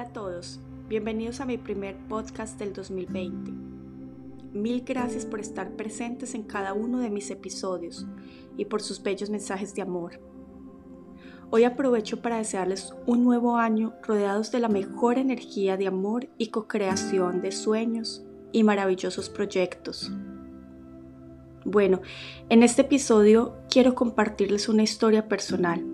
Hola a todos, bienvenidos a mi primer podcast del 2020. Mil gracias por estar presentes en cada uno de mis episodios y por sus bellos mensajes de amor. Hoy aprovecho para desearles un nuevo año rodeados de la mejor energía de amor y co-creación de sueños y maravillosos proyectos. Bueno, en este episodio quiero compartirles una historia personal,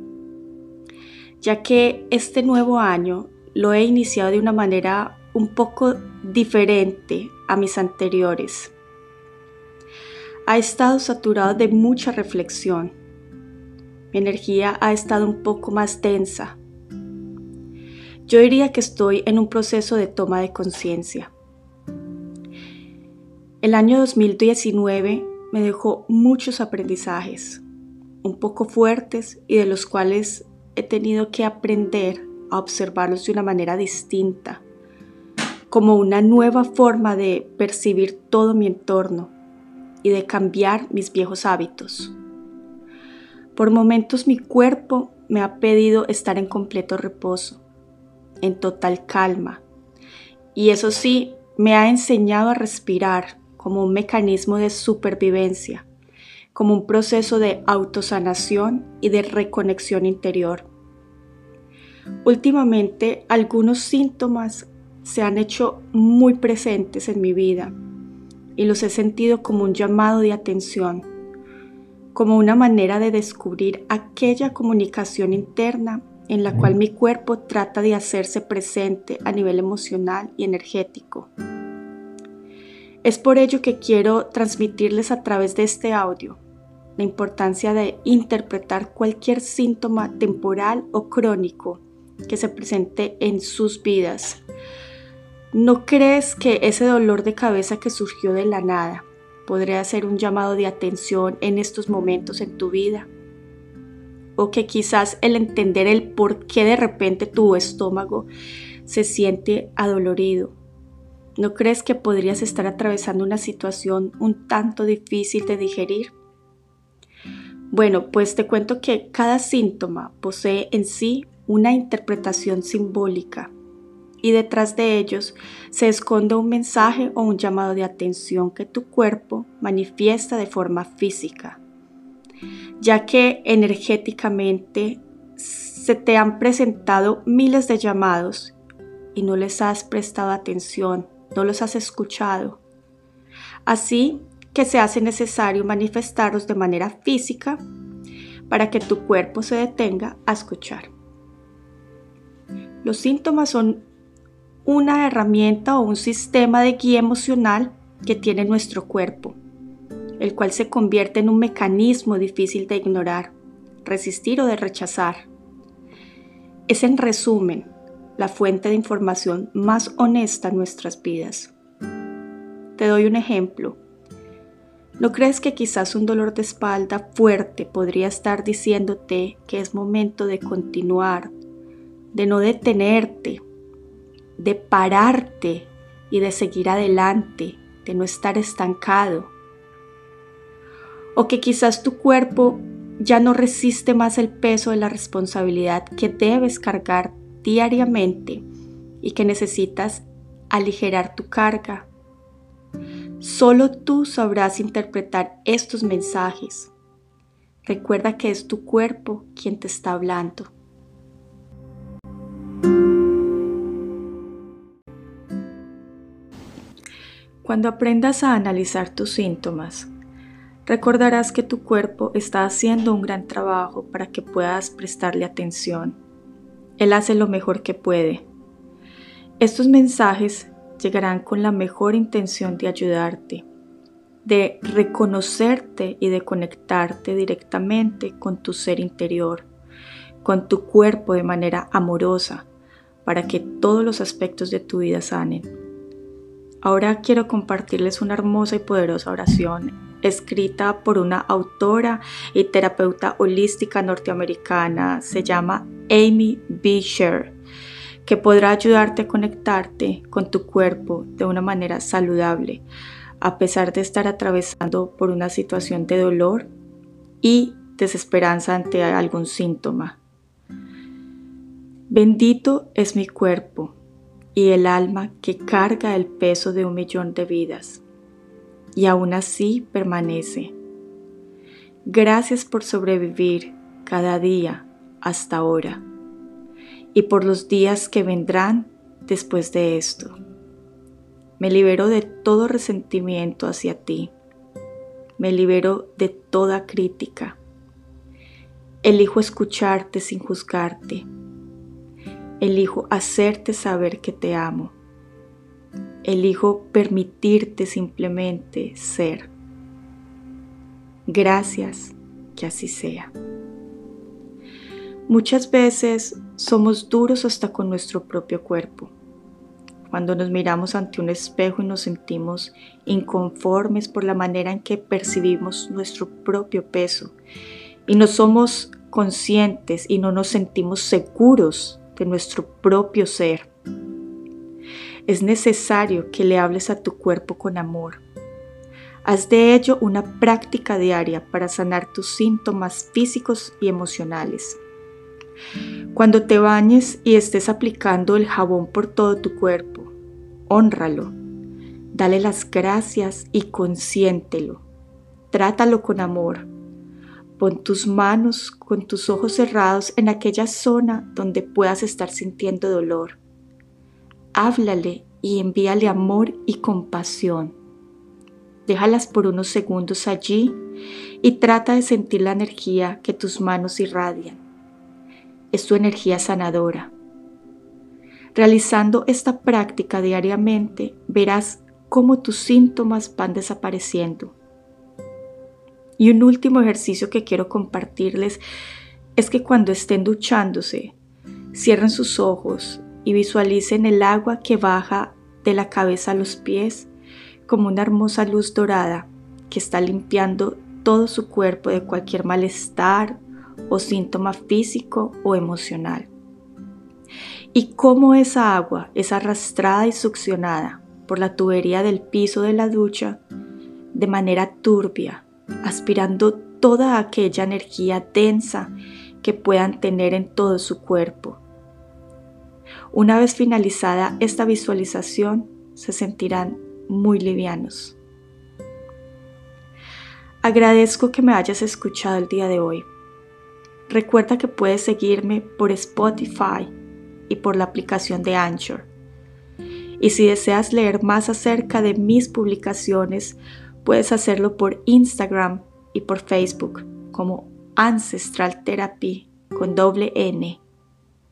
ya que este nuevo año lo he iniciado de una manera un poco diferente a mis anteriores. Ha estado saturado de mucha reflexión. Mi energía ha estado un poco más densa. Yo diría que estoy en un proceso de toma de conciencia. El año 2019 me dejó muchos aprendizajes, un poco fuertes y de los cuales he tenido que aprender a observarlos de una manera distinta, como una nueva forma de percibir todo mi entorno y de cambiar mis viejos hábitos. Por momentos mi cuerpo me ha pedido estar en completo reposo, en total calma, y eso sí, me ha enseñado a respirar como un mecanismo de supervivencia, como un proceso de autosanación y de reconexión interior. Últimamente algunos síntomas se han hecho muy presentes en mi vida y los he sentido como un llamado de atención, como una manera de descubrir aquella comunicación interna en la cual mi cuerpo trata de hacerse presente a nivel emocional y energético. Es por ello que quiero transmitirles a través de este audio la importancia de interpretar cualquier síntoma temporal o crónico que se presente en sus vidas. ¿No crees que ese dolor de cabeza que surgió de la nada podría ser un llamado de atención en estos momentos en tu vida? O que quizás el entender el por qué de repente tu estómago se siente adolorido. ¿No crees que podrías estar atravesando una situación un tanto difícil de digerir? Bueno, pues te cuento que cada síntoma posee en sí una interpretación simbólica y detrás de ellos se esconde un mensaje o un llamado de atención que tu cuerpo manifiesta de forma física, ya que energéticamente se te han presentado miles de llamados y no les has prestado atención, no los has escuchado. Así que se hace necesario manifestarlos de manera física para que tu cuerpo se detenga a escuchar. Los síntomas son una herramienta o un sistema de guía emocional que tiene nuestro cuerpo, el cual se convierte en un mecanismo difícil de ignorar, resistir o de rechazar. Es en resumen la fuente de información más honesta en nuestras vidas. Te doy un ejemplo. ¿No crees que quizás un dolor de espalda fuerte podría estar diciéndote que es momento de continuar, de no detenerte, de pararte y de seguir adelante, de no estar estancado. O que quizás tu cuerpo ya no resiste más el peso de la responsabilidad que debes cargar diariamente y que necesitas aligerar tu carga. Solo tú sabrás interpretar estos mensajes. Recuerda que es tu cuerpo quien te está hablando. Cuando aprendas a analizar tus síntomas, recordarás que tu cuerpo está haciendo un gran trabajo para que puedas prestarle atención. Él hace lo mejor que puede. Estos mensajes llegarán con la mejor intención de ayudarte, de reconocerte y de conectarte directamente con tu ser interior, con tu cuerpo de manera amorosa, para que todos los aspectos de tu vida sanen. Ahora quiero compartirles una hermosa y poderosa oración escrita por una autora y terapeuta holística norteamericana. Se llama Amy Bisher, que podrá ayudarte a conectarte con tu cuerpo de una manera saludable, a pesar de estar atravesando por una situación de dolor y desesperanza ante algún síntoma. Bendito es mi cuerpo y el alma que carga el peso de un millón de vidas y aún así permanece. Gracias por sobrevivir cada día hasta ahora y por los días que vendrán después de esto. Me libero de todo resentimiento hacia ti. Me libero de toda crítica. Elijo escucharte sin juzgarte. Elijo hacerte saber que te amo. Elijo permitirte simplemente ser. Gracias, que así sea. Muchas veces somos duros hasta con nuestro propio cuerpo. Cuando nos miramos ante un espejo y nos sentimos inconformes por la manera en que percibimos nuestro propio peso y no somos conscientes y no nos sentimos seguros de nuestro propio ser. Es necesario que le hables a tu cuerpo con amor. Haz de ello una práctica diaria para sanar tus síntomas físicos y emocionales. Cuando te bañes y estés aplicando el jabón por todo tu cuerpo, honralo, dale las gracias y consiéntelo. Trátalo con amor. Pon tus manos con tus ojos cerrados en aquella zona donde puedas estar sintiendo dolor. Háblale y envíale amor y compasión. Déjalas por unos segundos allí y trata de sentir la energía que tus manos irradian es tu energía sanadora. Realizando esta práctica diariamente, verás cómo tus síntomas van desapareciendo. Y un último ejercicio que quiero compartirles es que cuando estén duchándose, cierren sus ojos y visualicen el agua que baja de la cabeza a los pies como una hermosa luz dorada que está limpiando todo su cuerpo de cualquier malestar o síntoma físico o emocional. Y cómo esa agua es arrastrada y succionada por la tubería del piso de la ducha de manera turbia, aspirando toda aquella energía densa que puedan tener en todo su cuerpo. Una vez finalizada esta visualización, se sentirán muy livianos. Agradezco que me hayas escuchado el día de hoy. Recuerda que puedes seguirme por Spotify y por la aplicación de Anchor. Y si deseas leer más acerca de mis publicaciones, puedes hacerlo por Instagram y por Facebook como Ancestral Therapy con doble N.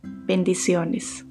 Bendiciones.